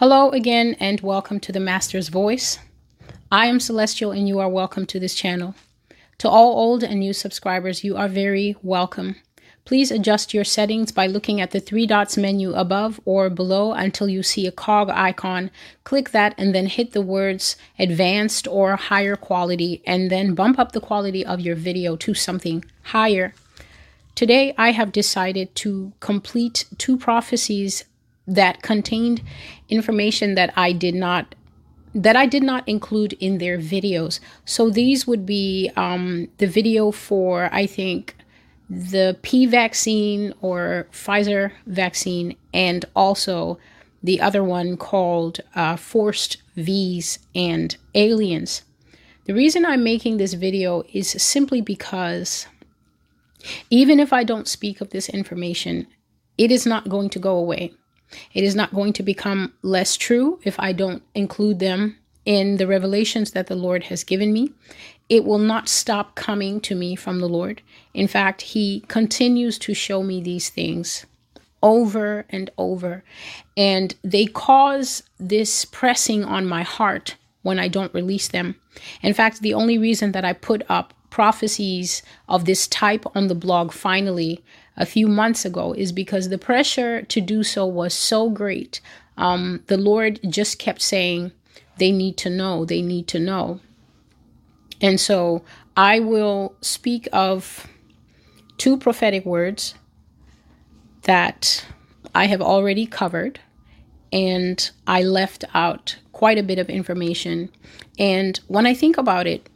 Hello again, and welcome to the Master's Voice. I am Celestial, and you are welcome to this channel. To all old and new subscribers, you are very welcome. Please adjust your settings by looking at the three dots menu above or below until you see a cog icon. Click that and then hit the words advanced or higher quality, and then bump up the quality of your video to something higher. Today, I have decided to complete two prophecies that contained information that I did not that I did not include in their videos. So these would be um, the video for I think the P vaccine or Pfizer vaccine, and also the other one called uh, Forced V's and Aliens. The reason I'm making this video is simply because even if I don't speak of this information, it is not going to go away. It is not going to become less true if I don't include them in the revelations that the Lord has given me. It will not stop coming to me from the Lord. In fact, He continues to show me these things over and over. And they cause this pressing on my heart when I don't release them. In fact, the only reason that I put up prophecies of this type on the blog finally a few months ago is because the pressure to do so was so great. Um, the Lord just kept saying, they need to know, they need to know. And so I will speak of two prophetic words that I have already covered, and I left out quite a bit of information. And when I think about it,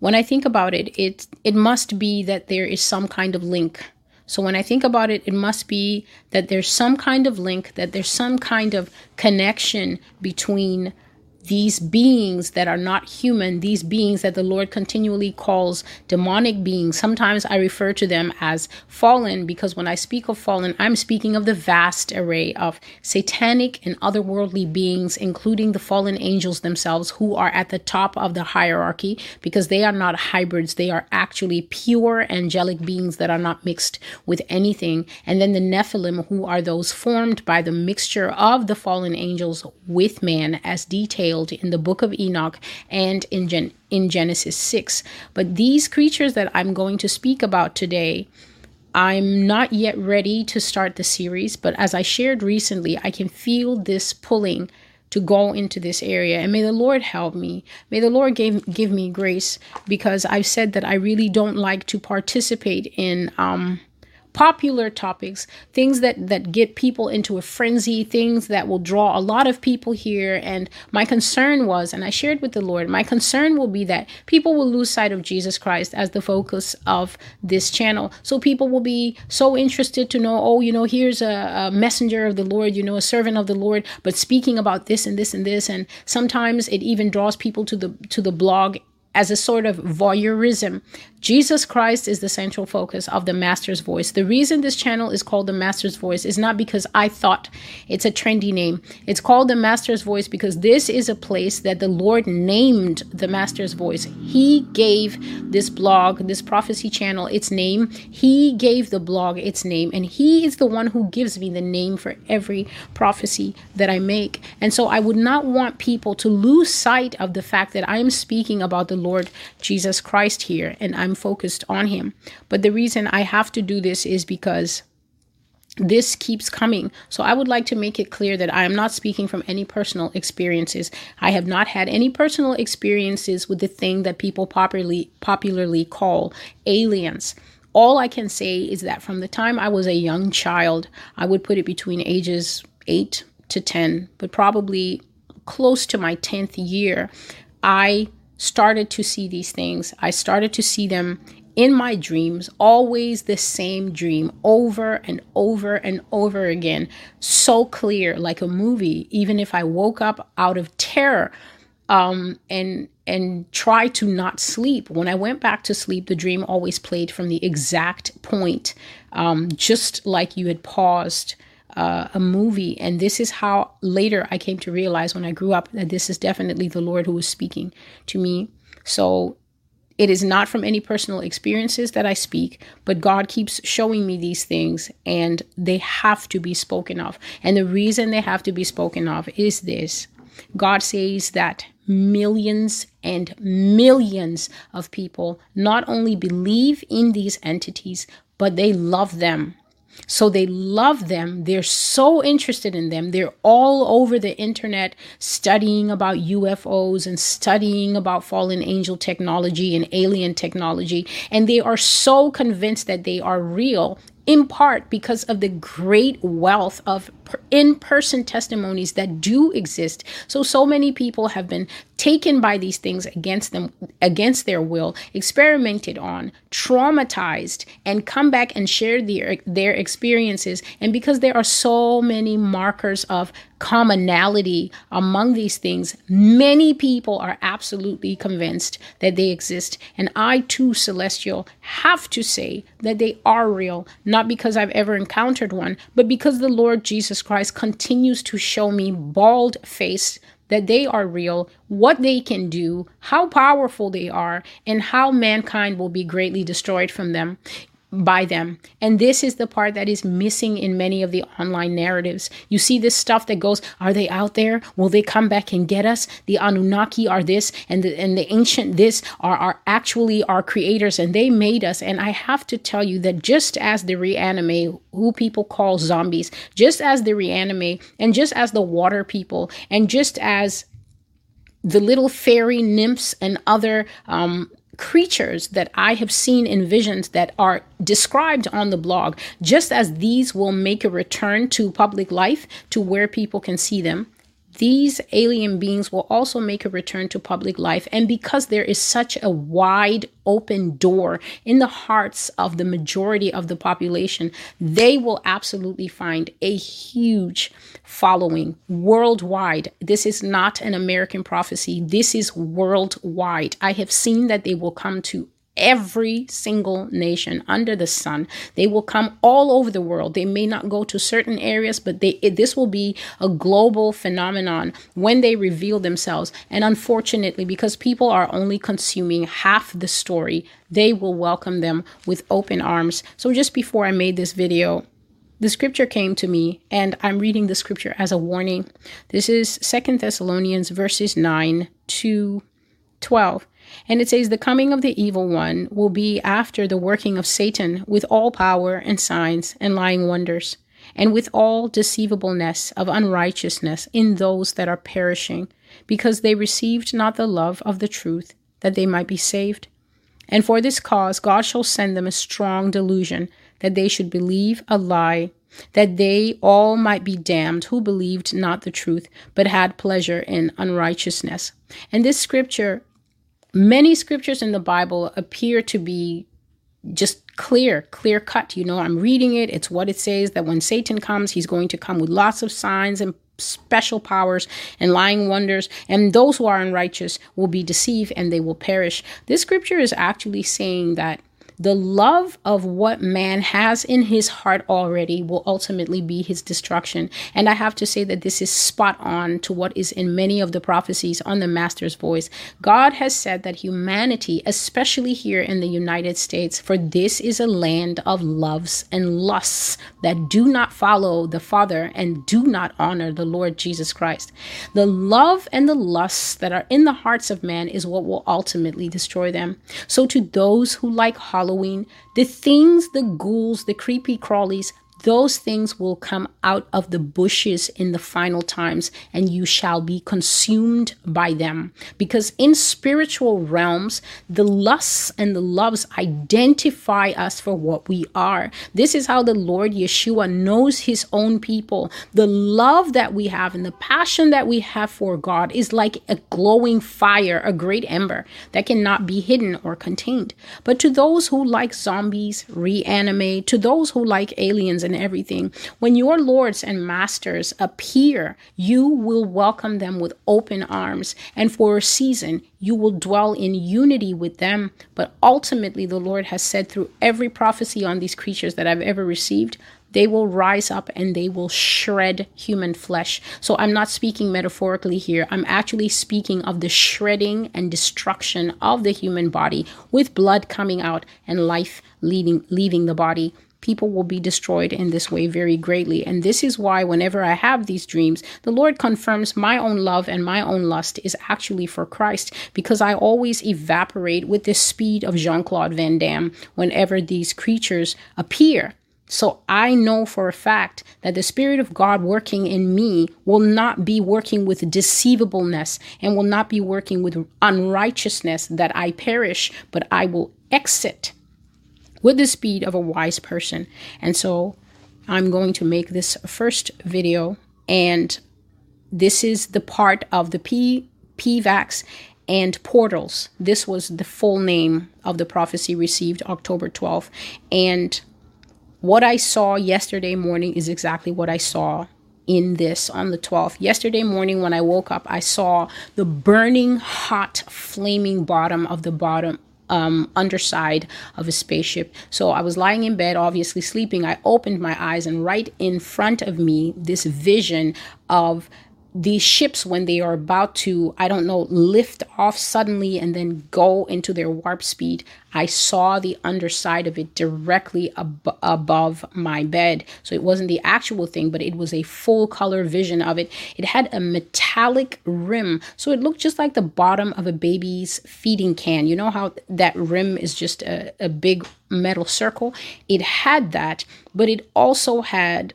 when I think about it, it it must be that there is some kind of link. So when I think about it, it must be that there's some kind of link, that there's some kind of connection between these beings that are not human, these beings that the Lord continually calls demonic beings. Sometimes I refer to them as fallen because when I speak of fallen, I'm speaking of the vast array of satanic and otherworldly beings, including the fallen angels themselves, who are at the top of the hierarchy because they are not hybrids. They are actually pure angelic beings that are not mixed with anything. And then the Nephilim, who are those formed by the mixture of the fallen angels with man, as detailed in the book of Enoch and in, Gen- in Genesis 6. But these creatures that I'm going to speak about today, I'm not yet ready to start the series, but as I shared recently, I can feel this pulling to go into this area. And may the Lord help me. May the Lord give, give me grace because I've said that I really don't like to participate in um, popular topics, things that that get people into a frenzy, things that will draw a lot of people here. And my concern was, and I shared with the Lord, my concern will be that people will lose sight of Jesus Christ as the focus of this channel. So people will be so interested to know, oh, you know, here's a, a messenger of the Lord, you know, a servant of the Lord, but speaking about this and this and this. And sometimes it even draws people to the to the blog as a sort of voyeurism. Jesus Christ is the central focus of the Master's Voice. The reason this channel is called the Master's Voice is not because I thought it's a trendy name. It's called the Master's Voice because this is a place that the Lord named the Master's Voice. He gave this blog, this prophecy channel, its name. He gave the blog its name, and He is the one who gives me the name for every prophecy that I make. And so I would not want people to lose sight of the fact that I am speaking about the Lord Jesus Christ here and I'm focused on him. But the reason I have to do this is because this keeps coming. So I would like to make it clear that I am not speaking from any personal experiences. I have not had any personal experiences with the thing that people popularly popularly call aliens. All I can say is that from the time I was a young child, I would put it between ages 8 to 10, but probably close to my 10th year, I started to see these things. I started to see them in my dreams, always the same dream over and over and over again, so clear, like a movie. Even if I woke up out of terror um, and and try to not sleep, when I went back to sleep, the dream always played from the exact point, um, just like you had paused uh, a movie. And this is how later I came to realize when I grew up that this is definitely the Lord who was speaking to me. So It is not from any personal experiences that I speak, but God keeps showing me these things and they have to be spoken of. And the reason they have to be spoken of is this God says that millions and millions of people not only believe in these entities, but they love them. So they love them. They're so interested in them. They're all over the internet studying about UFOs and studying about fallen angel technology and alien technology. And they are so convinced that they are real in part because of the great wealth of in person testimonies that do exist. So, so many people have been taken by these things against them, against their will, experimented on, traumatized, and come back and share their, their experiences. And because there are so many markers of commonality among these things, many people are absolutely convinced that they exist. And I, too, Celestial, have to say that they are real, not because I've ever encountered one, but because the Lord Jesus Christ continues to show me bald faced that they are real, what they can do, how powerful they are, and how mankind will be greatly destroyed from them by them. And this is the part that is missing in many of the online narratives. You see this stuff that goes, are they out there? Will they come back and get us? The Anunnaki are this and the and the ancient this are, are actually our creators and they made us. And I have to tell you that just as the reanimate, who people call zombies, just as the reanimate, and just as the water people, and just as the little fairy nymphs and other um, creatures that I have seen in visions that are described on the blog, just as these will make a return to public life to where people can see them, these alien beings will also make a return to public life. And because there is such a wide open door in the hearts of the majority of the population, they will absolutely find a huge following worldwide. This is not an American prophecy, this is worldwide. I have seen that they will come to every single nation under the sun. They will come all over the world. They may not go to certain areas, but they it, this will be a global phenomenon when they reveal themselves. And unfortunately, because people are only consuming half the story, they will welcome them with open arms. So just before I made this video, the scripture came to me and i'm reading the scripture as a warning this is Second thessalonians verses 9 to 12 and it says, The coming of the evil one will be after the working of Satan with all power and signs and lying wonders, and with all deceivableness of unrighteousness in those that are perishing, because they received not the love of the truth, that they might be saved. And for this cause God shall send them a strong delusion, that they should believe a lie, that they all might be damned who believed not the truth, but had pleasure in unrighteousness. And this scripture many scriptures in the Bible appear to be just clear, clear cut. You know, I'm reading it. It's what it says that when Satan comes, he's going to come with lots of signs and special powers and lying wonders, and those who are unrighteous will be deceived and they will perish. This scripture is actually saying that the love of what man has in his heart already will ultimately be his destruction. And I have to say that this is spot on to what is in many of the prophecies on the Master's voice. God has said that humanity, especially here in the United States, for this is a land of loves and lusts that do not follow the Father and do not honor the Lord Jesus Christ. The love and the lusts that are in the hearts of man is what will ultimately destroy them. So, to those who like Halloween, the things, the ghouls, the creepy crawlies, those things will come out of the bushes in the final times and you shall be consumed by them. Because in spiritual realms the lusts and the loves identify us for what we are. This is how the lord yeshua knows his own people. The love that we have and the passion that we have for god is like a glowing fire a great ember that cannot be hidden or contained. But to those who like zombies reanimate. To those who like aliens and and everything. When your lords and masters appear, you will welcome them with open arms, and for a season you will dwell in unity with them. But ultimately, the Lord has said through every prophecy on these creatures that I've ever received, they will rise up and they will shred human flesh. So I'm not speaking metaphorically here. I'm actually speaking of the shredding and destruction of the human body with blood coming out and life leaving leaving the body people will be destroyed in this way very greatly. And this is why, whenever I have these dreams, the Lord confirms my own love and my own lust is actually for Christ, because I always evaporate with the speed of Jean Claude Van Damme whenever these creatures appear. So I know for a fact that the Spirit of God working in me will not be working with deceivableness and will not be working with unrighteousness that I perish, but I will exit with the speed of a wise person. And so I'm going to make this first video and this is the part of the P PVAX and portals. This was the full name of the prophecy received October 12th. And what I saw yesterday morning is exactly what I saw in this on the 12th. Yesterday morning, when I woke up, I saw the burning, hot, flaming bottom of the bottom um, underside of a spaceship. So I was lying in bed, obviously sleeping. I opened my eyes, and right in front of me, this vision of these ships when they are about to i don't know lift off suddenly and then go into their warp speed i saw the underside of it directly ab- above my bed. So it wasn't the actual thing but it was a full color vision of it. It had a metallic rim so it looked just like the bottom of a baby's feeding can. You know how that rim is just a, a big metal circle? It had that but it also had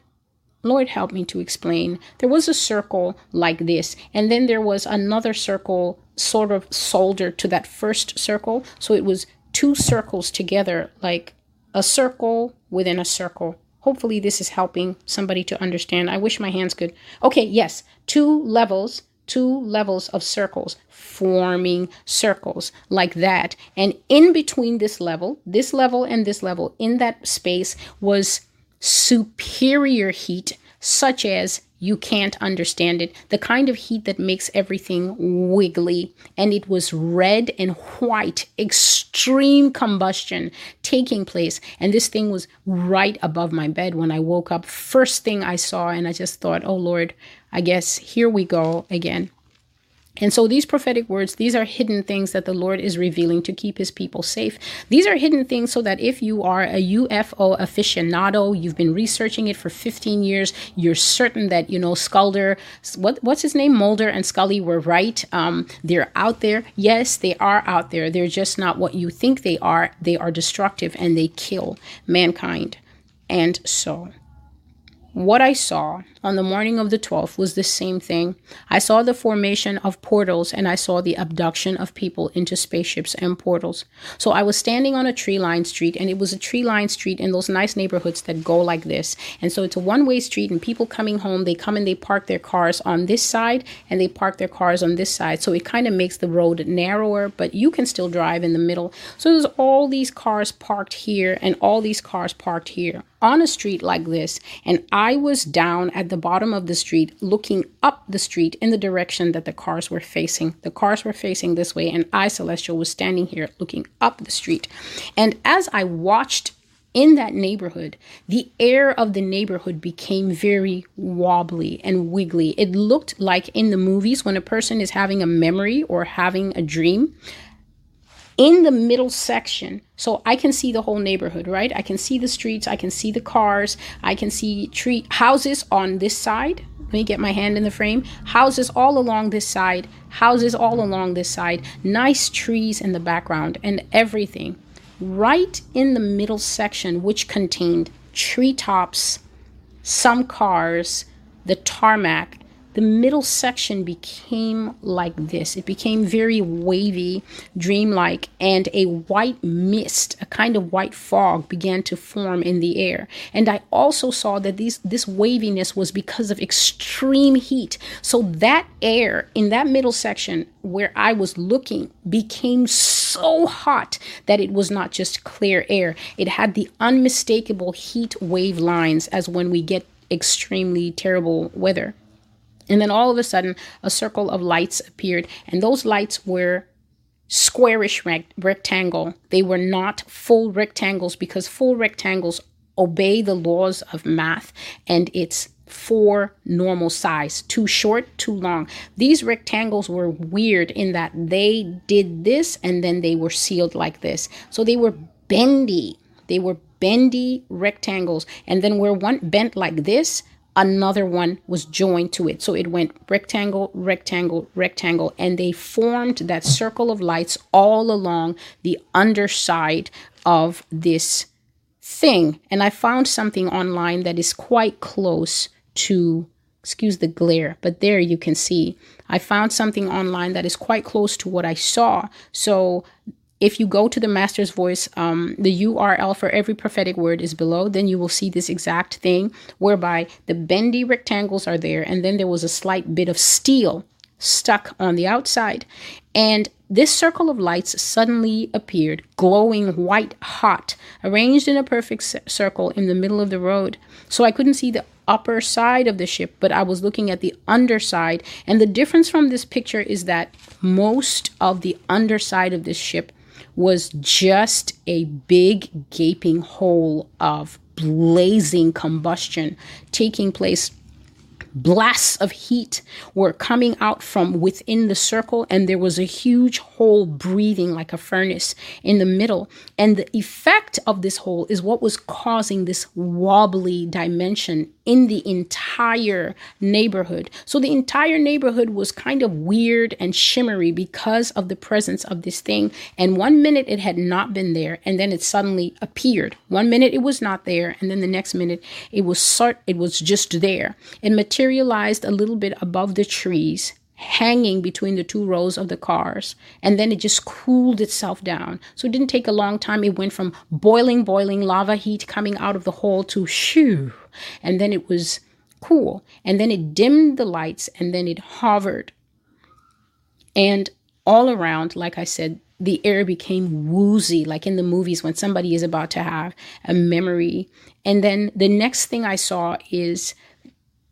Lord help me to explain. There was a circle like this, and then there was another circle sort of soldered to that first circle. So it was two circles together, like a circle within a circle. Hopefully, this is helping somebody to understand. I wish my hands could. Okay, yes, two levels, two levels of circles forming circles like that. And in between this level, this level, and this level, in that space was superior heat, such as you can't understand it, the kind of heat that makes everything wiggly. And it was red and white, extreme combustion taking place. And this thing was right above my bed when I woke up. First thing I saw, and I just thought, oh Lord, I guess here we go again. And so these prophetic words, these are hidden things that the Lord is revealing to keep his people safe. These are hidden things so that if you are a UFO aficionado, you've been researching it for 15 years, you're certain that, you know, Sculder, what, what's his name? Mulder and Scully were right. Um, they're out there. Yes, they are out there. They're just not what you think they are. They are destructive and they kill mankind. And so what I saw on the morning of the 12th was the same thing. I saw the formation of portals and I saw the abduction of people into spaceships and portals. So I was standing on a tree lined street and it was a tree lined street in those nice neighborhoods that go like this. And so it's a one way street and people coming home, they come and they park their cars on this side and they park their cars on this side. So it kind of makes the road narrower, but you can still drive in the middle. So there's all these cars parked here and all these cars parked here on a street like this, and I was down at the bottom of the street looking up the street in the direction that the cars were facing. The cars were facing this way, and I, Celestial, was standing here looking up the street. And as I watched in that neighborhood, the air of the neighborhood became very wobbly and wiggly. It looked like in the movies when a person is having a memory or having a dream in the middle section so i can see the whole neighborhood right? I can see the streets i can see the cars i can see tree houses on this side. Let me get my hand in the frame. Houses all along this side houses all along this side nice trees in the background and everything. Right in the middle section which contained treetops some cars the tarmac the middle section became like this. It became very wavy, dreamlike, and a white mist, a kind of white fog, began to form in the air. And I also saw that these, this waviness was because of extreme heat. So that air in that middle section where I was looking became so hot that it was not just clear air. It had the unmistakable heat wave lines as when we get extremely terrible weather. And then all of a sudden, a circle of lights appeared, and those lights were squarish rect- rectangle. They were not full rectangles because full rectangles obey the laws of math and it's four normal size too short too long. These rectangles were weird in that they did this and then they were sealed like this. So they were bendy. They were bendy rectangles. And then where one bent like this another one was joined to it. So it went rectangle rectangle rectangle and they formed that circle of lights all along the underside of this thing. And i found something online that is quite close to excuse the glare, but there you can see. I found something online that is quite close to what I saw. So if you go to the Master's Voice, um, the URL for every prophetic word is below. Then you will see this exact thing whereby the bendy rectangles are there, and then there was a slight bit of steel stuck on the outside. And this circle of lights suddenly appeared, glowing white hot, arranged in a perfect circle in the middle of the road. So I couldn't see the upper side of the ship, but I was looking at the underside. And the difference from this picture is that most of the underside of this ship was just a big gaping hole of blazing combustion taking place blasts of heat were coming out from within the circle, and there was a huge hole breathing like a furnace in the middle. And the effect of this hole is what was causing this wobbly dimension in the entire neighborhood. So the entire neighborhood was kind of weird and shimmery because of the presence of this thing. And one minute it had not been there, and then it suddenly appeared. One minute it was not there, and then the next minute it was sort it was just there. It materialized a little bit above the trees hanging between the two rows of the cars. And then it just cooled itself down. So it didn't take a long time. It went from boiling, boiling lava heat coming out of the hole to shoo. And then it was cool. And then it dimmed the lights and then it hovered. And all around, like I said, the air became woozy, like in the movies when somebody is about to have a memory. And then the next thing I saw is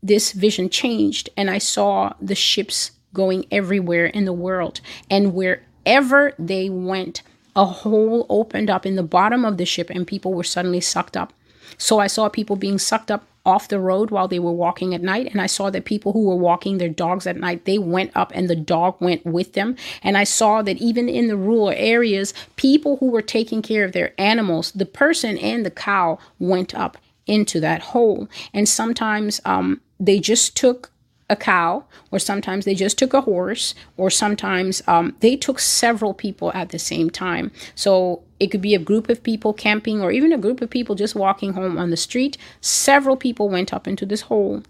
this vision changed, and I saw the ships going everywhere in the world. And wherever they went, a hole opened up in the bottom of the ship and people were suddenly sucked up. So I saw people being sucked up off the road while they were walking at night and I saw that people who were walking their dogs at night they went up and the dog went with them and I saw that even in the rural areas people who were taking care of their animals the person and the cow went up into that hole and sometimes um, they just took a cow, or sometimes they just took a horse, or sometimes um, they took several people at the same time. So it could be a group of people camping, or even a group of people just walking home on the street. Several people went up into this hole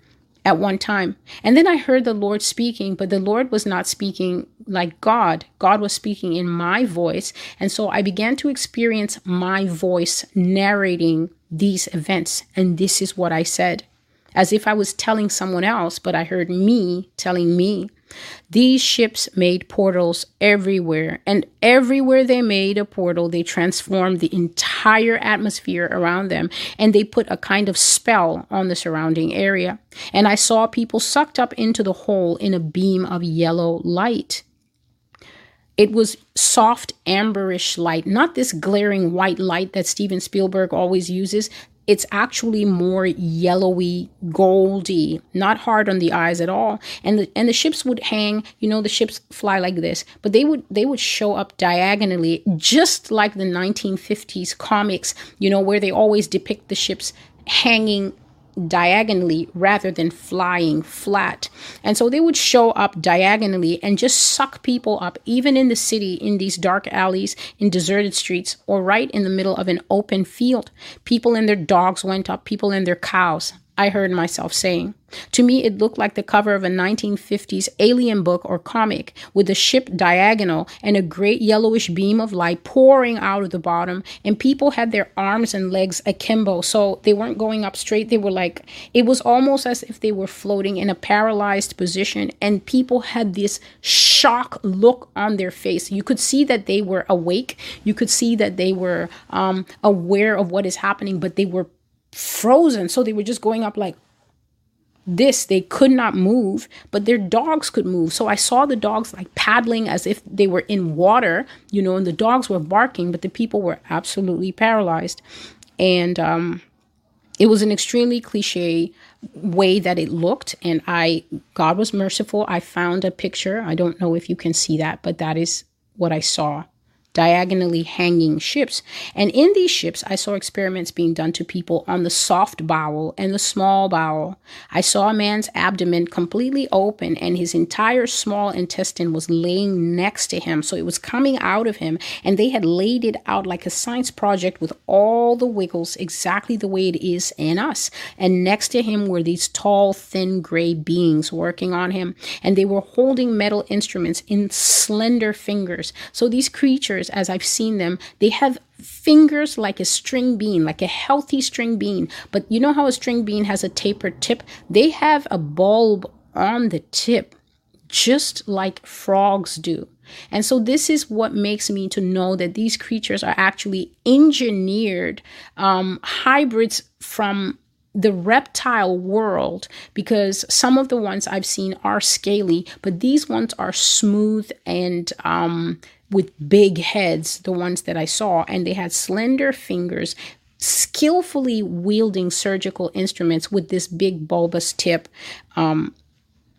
at one time. And then I heard the Lord speaking, but the Lord was not speaking like God. God was speaking in my voice. And so I began to experience my voice narrating these events. And this is what I said as if I was telling someone else, but I heard me telling me. These ships made portals everywhere, and everywhere they made a portal, they transformed the entire atmosphere around them, and they put a kind of spell on the surrounding area. And I saw people sucked up into the hole in a beam of yellow light. It was soft amberish light, not this glaring white light that Steven Spielberg always uses it's actually more yellowy, goldy, not hard on the eyes at all. And the and the ships would hang, you know, the ships fly like this, but they would they would show up diagonally, just like the 1950s comics, you know, where they always depict the ships hanging diagonally rather than flying flat. And so they would show up diagonally and just suck people up, even in the city, in these dark alleys, in deserted streets, or right in the middle of an open field. People and their dogs went up, people and their cows. I heard myself saying. To me, it looked like the cover of a 1950s alien book or comic with the ship diagonal and a great yellowish beam of light pouring out of the bottom. And people had their arms and legs akimbo. So they weren't going up straight. They were like, it was almost as if they were floating in a paralyzed position. And people had this shock look on their face. You could see that they were awake. You could see that they were um, aware of what is happening, but they were frozen. So they were just going up like this. They could not move, but their dogs could move. So I saw the dogs like paddling as if they were in water, you know, and the dogs were barking, but the people were absolutely paralyzed. And um, it was an extremely cliche way that it looked and i god was merciful i found a picture i don't know if you can see that but that is what i saw diagonally hanging ships. And in these ships, I saw experiments being done to people on the soft bowel and the small bowel. I saw a man's abdomen completely open and his entire small intestine was laying next to him. So it was coming out of him. And they had laid it out like a science project with all the wiggles exactly the way it is in us. And next to him were these tall, thin gray beings working on him. And they were holding metal instruments in slender fingers. So these creatures as I've seen them, they have fingers like a string bean, like a healthy string bean. But you know how a string bean has a tapered tip? They have a bulb on the tip, just like frogs do. And so, this is what makes me to know that these creatures are actually engineered um, hybrids from the reptile world because some of the ones I've seen are scaly, but these ones are smooth and um, with big heads, the ones that I saw, and they had slender fingers, skillfully wielding surgical instruments with this big bulbous tip. Um,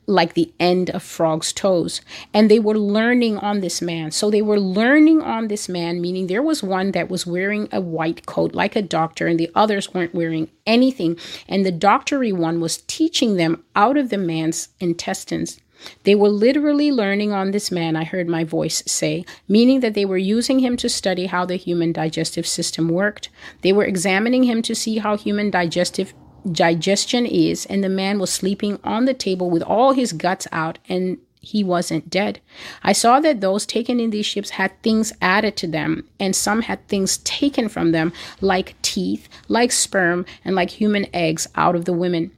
like the end of frog's toes. And they were learning on this man. So they were learning on this man, meaning there was one that was wearing a white coat like a doctor, and the others weren't wearing anything. And the doctory one was teaching them out of the man's intestines. They were literally learning on this man, I heard my voice say, meaning that they were using him to study how the human digestive system worked. They were examining him to see how human digestive digestion is, and the man was sleeping on the table with all his guts out and he wasn't dead. I saw that those taken in these ships had things added to them, and some had things taken from them, like teeth, like sperm, and like human eggs out of the women.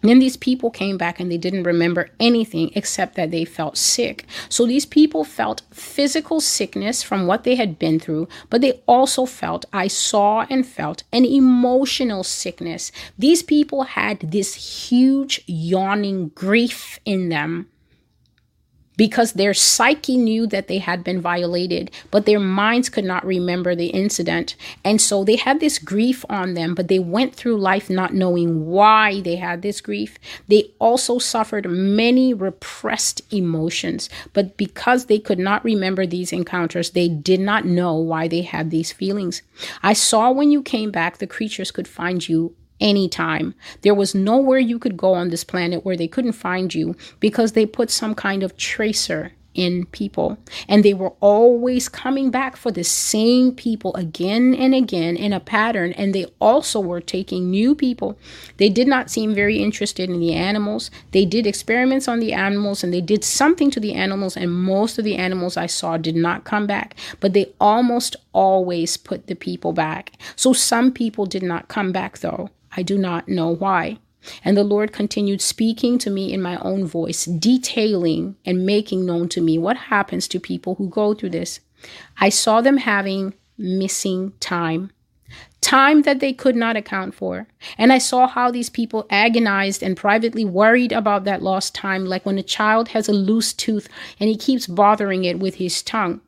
Then these people came back and they didn't remember anything except that they felt sick. So these people felt physical sickness from what they had been through, but they also felt, I saw and felt an emotional sickness. These people had this huge yawning grief in them because their psyche knew that they had been violated, but their minds could not remember the incident. And so they had this grief on them, but they went through life not knowing why they had this grief. They also suffered many repressed emotions, but because they could not remember these encounters, they did not know why they had these feelings. I saw when you came back, the creatures could find you anytime. There was nowhere you could go on this planet where they couldn't find you because they put some kind of tracer in people. And they were always coming back for the same people again and again in a pattern. And they also were taking new people. They did not seem very interested in the animals. They did experiments on the animals and they did something to the animals. And most of the animals I saw did not come back, but they almost always put the people back. So some people did not come back though. I do not know why. And the Lord continued speaking to me in my own voice, detailing and making known to me what happens to people who go through this. I saw them having missing time, time that they could not account for. And I saw how these people agonized and privately worried about that lost time, like when a child has a loose tooth and he keeps bothering it with his tongue.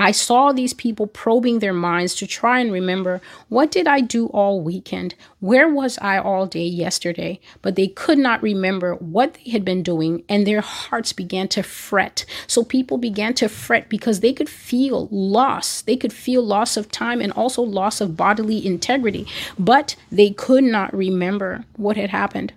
I saw these people probing their minds to try and remember what did I do all weekend? Where was I all day yesterday? But they could not remember what they had been doing and their hearts began to fret. So people began to fret because they could feel loss. They could feel loss of time and also loss of bodily integrity, but they could not remember what had happened.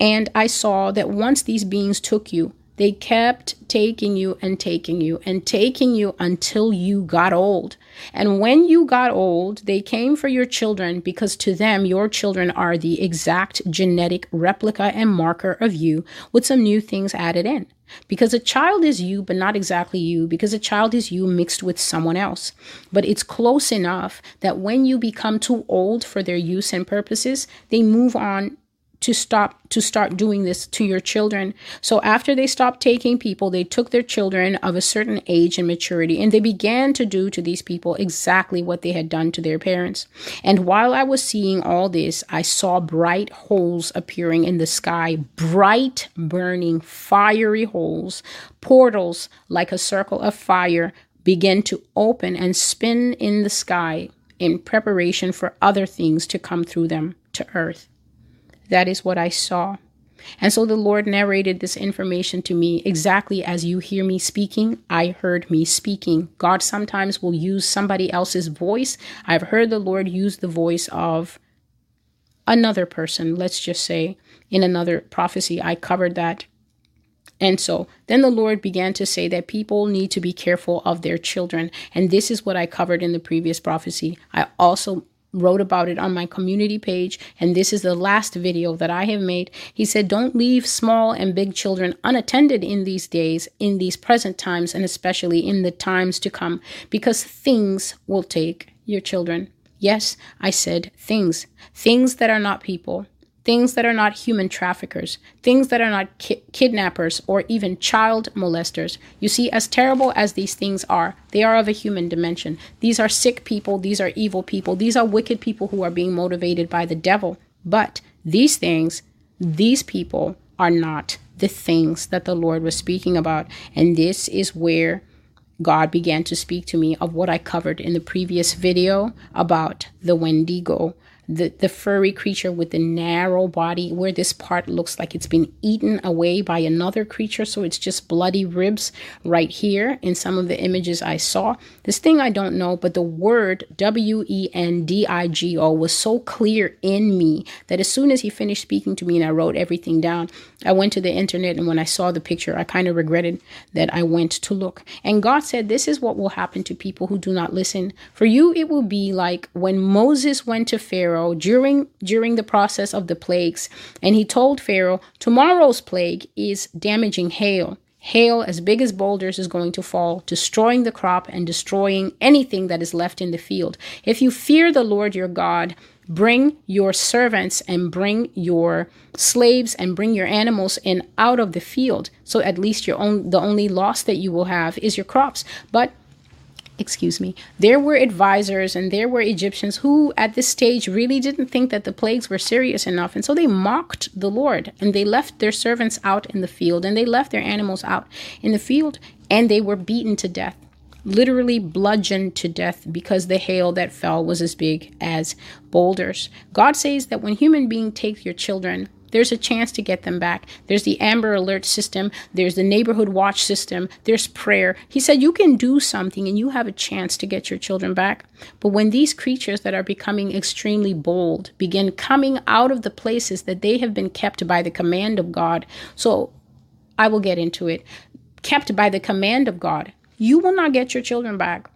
And I saw that once these beings took you, they kept taking you and taking you and taking you until you got old. And when you got old, they came for your children because to them, your children are the exact genetic replica and marker of you with some new things added in. Because a child is you, but not exactly you, because a child is you mixed with someone else. But it's close enough that when you become too old for their use and purposes, they move on to stop to start doing this to your children. So after they stopped taking people, they took their children of a certain age and maturity and they began to do to these people exactly what they had done to their parents. And while I was seeing all this, I saw bright holes appearing in the sky, bright burning fiery holes, portals like a circle of fire begin to open and spin in the sky in preparation for other things to come through them. to earth. That is what I saw. And so the Lord narrated this information to me exactly as you hear me speaking. I heard me speaking. God sometimes will use somebody else's voice. I've heard the Lord use the voice of another person, let's just say in another prophecy. I covered that. And so then the Lord began to say that people need to be careful of their children. And this is what I covered in the previous prophecy. I also wrote about it on my community page, and this is the last video that I have made. He said, Don't leave small and big children unattended in these days, in these present times, and especially in the times to come, because things will take your children. Yes, I said things, things that are not people, things that are not human traffickers, things that are not ki- kidnappers or even child molesters. You see, as terrible as these things are, they are of a human dimension. These are sick people, these are evil people, these are wicked people who are being motivated by the devil. But these things, these people are not the things that the Lord was speaking about. And this is where God began to speak to me of what I covered in the previous video about the Wendigo the, the furry creature with the narrow body, where this part looks like it's been eaten away by another creature. So it's just bloody ribs right here in some of the images I saw. This thing I don't know, but the word W E N D I G O was so clear in me that as soon as he finished speaking to me and I wrote everything down, I went to the internet and when I saw the picture, I kind of regretted that I went to look. And God said, This is what will happen to people who do not listen. For you, it will be like when Moses went to Pharaoh Pharaoh during during the process of the plagues, and he told Pharaoh, "Tomorrow's plague is damaging hail. Hail as big as boulders is going to fall, destroying the crop and destroying anything that is left in the field. If you fear the Lord your God, bring your servants and bring your slaves and bring your animals in out of the field so at least your own the only loss that you will have is your crops but excuse me, there were advisors and there were Egyptians who at this stage really didn't think that the plagues were serious enough. And so they mocked the Lord and they left their servants out in the field and they left their animals out in the field and they were beaten to death. Literally bludgeoned to death because the hail that fell was as big as boulders. God says that when human beings take your children, there's a chance to get them back. There's the Amber Alert system, there's the neighborhood watch system, there's prayer. He said you can do something and you have a chance to get your children back. But when these creatures that are becoming extremely bold begin coming out of the places that they have been kept by the command of God, so I will get into it, kept by the command of God, you will not get your children back.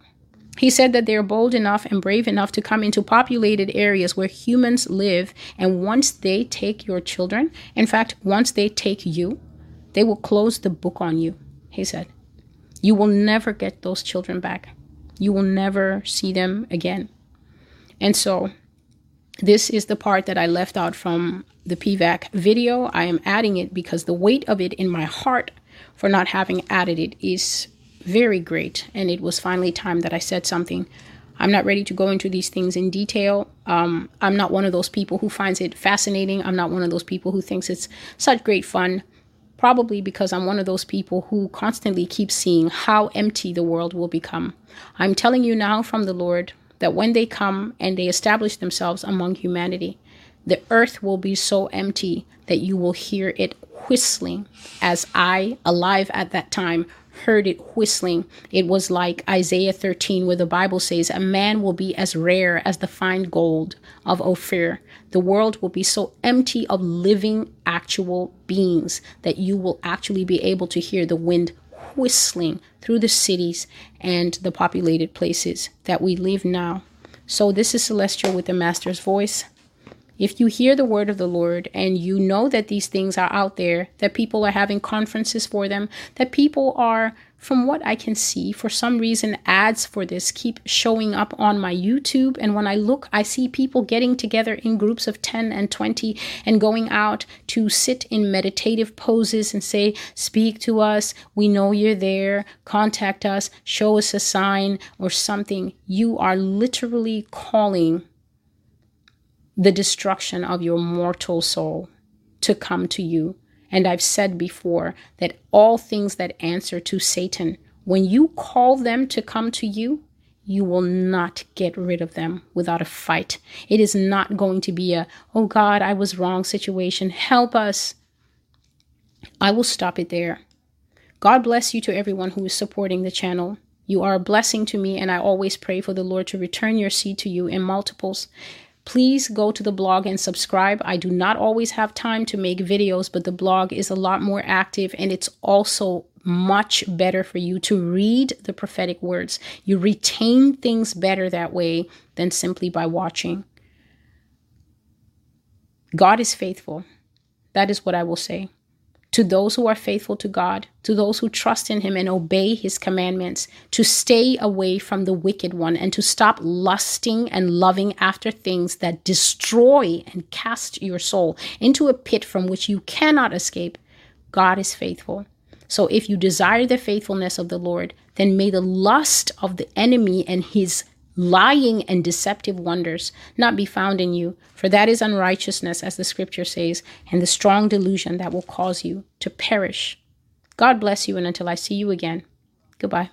He said that they are bold enough and brave enough to come into populated areas where humans live. And once they take your children, in fact, once they take you, they will close the book on you. He said, You will never get those children back. You will never see them again. And so, this is the part that I left out from the PVAC video. I am adding it because the weight of it in my heart for not having added it is very great. And it was finally time that I said something. I'm not ready to go into these things in detail. Um, I'm not one of those people who finds it fascinating. I'm not one of those people who thinks it's such great fun. Probably because I'm one of those people who constantly keep seeing how empty the world will become. I'm telling you now from the Lord that when they come and they establish themselves among humanity, the earth will be so empty that you will hear it whistling as I, alive at that time, heard it whistling. It was like Isaiah 13, where the Bible says, A man will be as rare as the fine gold of Ophir. The world will be so empty of living, actual beings that you will actually be able to hear the wind whistling through the cities and the populated places that we live now. So, this is Celestial with the Master's voice. If you hear the word of the Lord and you know that these things are out there, that people are having conferences for them, that people are, from what I can see, for some reason, ads for this keep showing up on my YouTube. And when I look, I see people getting together in groups of 10 and 20 and going out to sit in meditative poses and say, Speak to us. We know you're there. Contact us. Show us a sign or something. You are literally calling the destruction of your mortal soul to come to you. And I've said before that all things that answer to Satan, when you call them to come to you, you will not get rid of them without a fight. It is not going to be a, oh God, I was wrong situation. Help us. I will stop it there. God bless you to everyone who is supporting the channel. You are a blessing to me, and I always pray for the Lord to return your seed to you in multiples. Please go to the blog and subscribe. I do not always have time to make videos, but the blog is a lot more active and it's also much better for you to read the prophetic words. You retain things better that way than simply by watching. God is faithful. That is what I will say to those who are faithful to God, to those who trust in Him and obey His commandments, to stay away from the wicked one and to stop lusting and loving after things that destroy and cast your soul into a pit from which you cannot escape. God is faithful. So if you desire the faithfulness of the Lord, then may the lust of the enemy and his lying and deceptive wonders not be found in you, for that is unrighteousness, as the scripture says, and the strong delusion that will cause you to perish. God bless you, and until I see you again, goodbye.